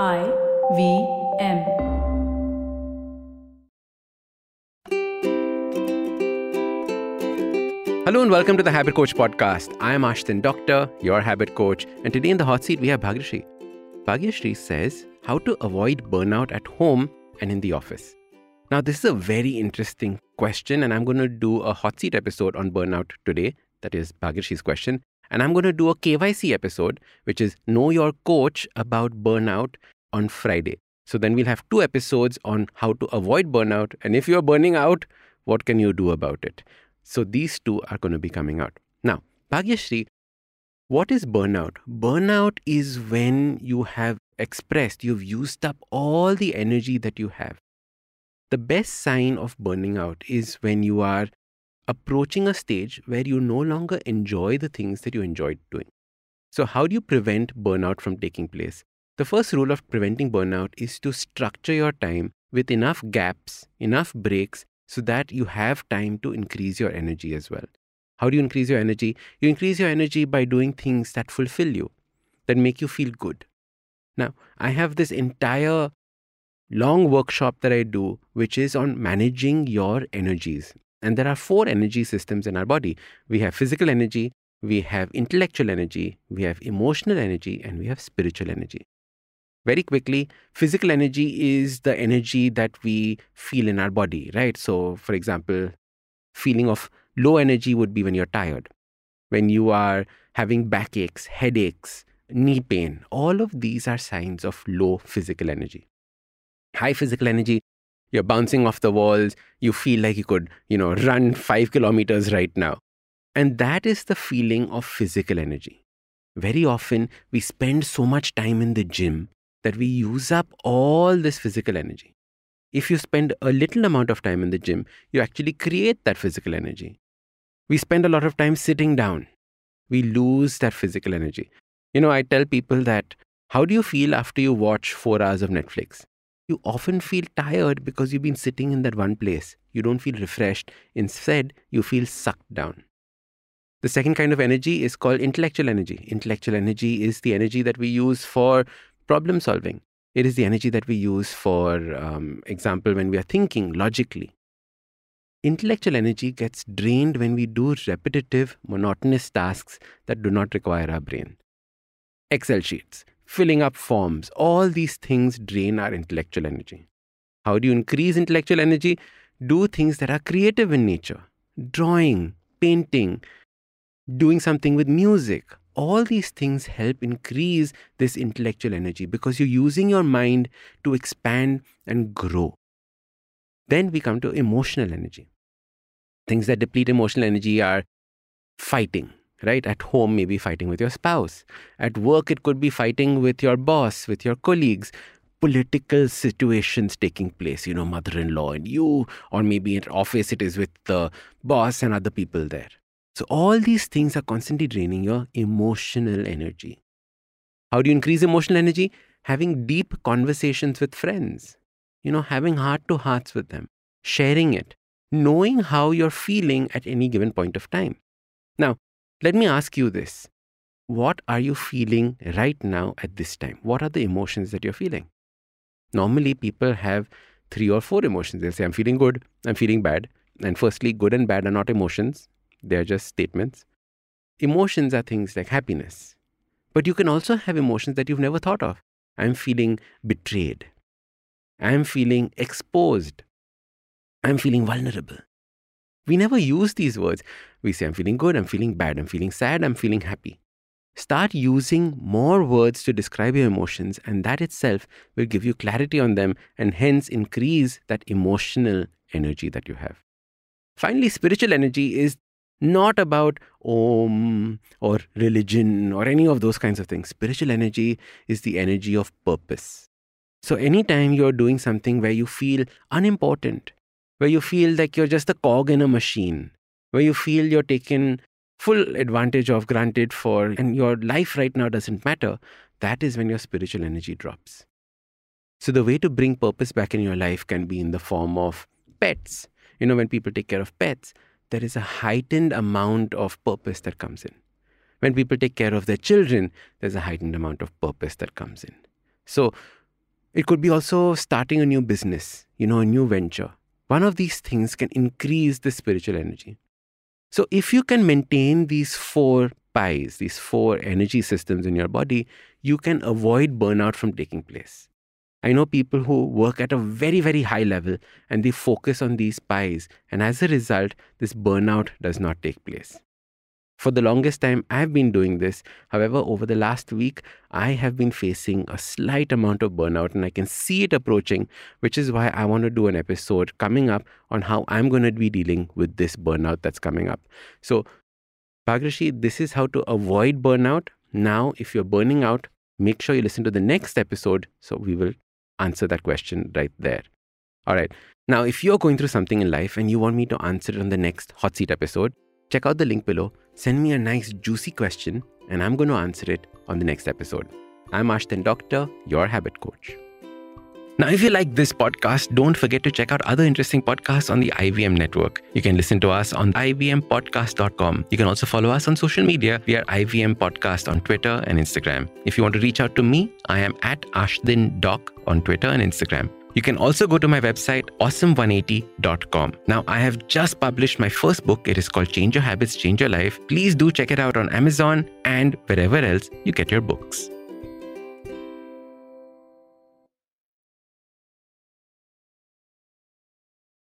I V M. Hello and welcome to the Habit Coach podcast. I am Ashdin Doctor, your habit coach, and today in the hot seat we have Bhagyashree. Bhagyashree says how to avoid burnout at home and in the office. Now, this is a very interesting question, and I'm going to do a hot seat episode on burnout today. That is Bhagyashree's question. And I'm going to do a KYC episode, which is Know Your Coach about burnout on Friday. So then we'll have two episodes on how to avoid burnout. And if you're burning out, what can you do about it? So these two are going to be coming out. Now, Bhagyashree, what is burnout? Burnout is when you have expressed, you've used up all the energy that you have. The best sign of burning out is when you are approaching a stage where you no longer enjoy the things that you enjoyed doing. So, how do you prevent burnout from taking place? The first rule of preventing burnout is to structure your time with enough gaps, enough breaks, so that you have time to increase your energy as well. How do you increase your energy? You increase your energy by doing things that fulfill you, that make you feel good. Now, I have this entire long workshop that I do, which is on managing your energies. And there are four energy systems in our body we have physical energy, we have intellectual energy, we have emotional energy, and we have spiritual energy. Very quickly, physical energy is the energy that we feel in our body, right? So, for example, feeling of low energy would be when you're tired, when you are having backaches, headaches, knee pain. All of these are signs of low physical energy. High physical energy, you're bouncing off the walls, you feel like you could, you know, run five kilometers right now. And that is the feeling of physical energy. Very often, we spend so much time in the gym that we use up all this physical energy. If you spend a little amount of time in the gym, you actually create that physical energy. We spend a lot of time sitting down. We lose that physical energy. You know, I tell people that how do you feel after you watch four hours of Netflix? You often feel tired because you've been sitting in that one place. You don't feel refreshed. Instead, you feel sucked down. The second kind of energy is called intellectual energy. Intellectual energy is the energy that we use for problem solving. It is the energy that we use for um, example when we are thinking logically. Intellectual energy gets drained when we do repetitive, monotonous tasks that do not require our brain. Excel sheets, filling up forms, all these things drain our intellectual energy. How do you increase intellectual energy? Do things that are creative in nature drawing, painting, doing something with music, all these things help increase this intellectual energy because you're using your mind to expand and grow. Then we come to emotional energy. Things that deplete emotional energy are fighting, right? At home, maybe fighting with your spouse. At work, it could be fighting with your boss, with your colleagues. Political situations taking place, you know, mother in law and you, or maybe at office, it is with the boss and other people there. So, all these things are constantly draining your emotional energy. How do you increase emotional energy? Having deep conversations with friends, you know, having heart to hearts with them, sharing it, knowing how you're feeling at any given point of time. Now, let me ask you this What are you feeling right now at this time? What are the emotions that you're feeling? Normally, people have three or four emotions. They'll say, I'm feeling good, I'm feeling bad. And firstly, good and bad are not emotions, they're just statements. Emotions are things like happiness. But you can also have emotions that you've never thought of. I'm feeling betrayed. I'm feeling exposed. I'm feeling vulnerable. We never use these words. We say, I'm feeling good, I'm feeling bad, I'm feeling sad, I'm feeling happy. Start using more words to describe your emotions, and that itself will give you clarity on them and hence increase that emotional energy that you have. Finally, spiritual energy is not about om or religion or any of those kinds of things. Spiritual energy is the energy of purpose. So, anytime you're doing something where you feel unimportant, where you feel like you're just a cog in a machine, where you feel you're taken full advantage of, granted for, and your life right now doesn't matter, that is when your spiritual energy drops. So, the way to bring purpose back in your life can be in the form of pets. You know, when people take care of pets, there is a heightened amount of purpose that comes in. When people take care of their children, there's a heightened amount of purpose that comes in. So, It could be also starting a new business, you know, a new venture. One of these things can increase the spiritual energy. So, if you can maintain these four pies, these four energy systems in your body, you can avoid burnout from taking place. I know people who work at a very, very high level and they focus on these pies, and as a result, this burnout does not take place. For the longest time, I've been doing this. However, over the last week, I have been facing a slight amount of burnout and I can see it approaching, which is why I want to do an episode coming up on how I'm going to be dealing with this burnout that's coming up. So, Bhagyashree, this is how to avoid burnout. Now, if you're burning out, make sure you listen to the next episode. So, we will answer that question right there. All right. Now, if you're going through something in life and you want me to answer it on the next hot seat episode, check out the link below. Send me a nice, juicy question, and I'm going to answer it on the next episode. I'm Ashdin Doctor, your habit coach. Now, if you like this podcast, don't forget to check out other interesting podcasts on the IVM network. You can listen to us on ivmpodcast.com. You can also follow us on social media. We are IVM Podcast on Twitter and Instagram. If you want to reach out to me, I am at Ashdin Doc on Twitter and Instagram. You can also go to my website, awesome180.com. Now, I have just published my first book. It is called Change Your Habits, Change Your Life. Please do check it out on Amazon and wherever else you get your books.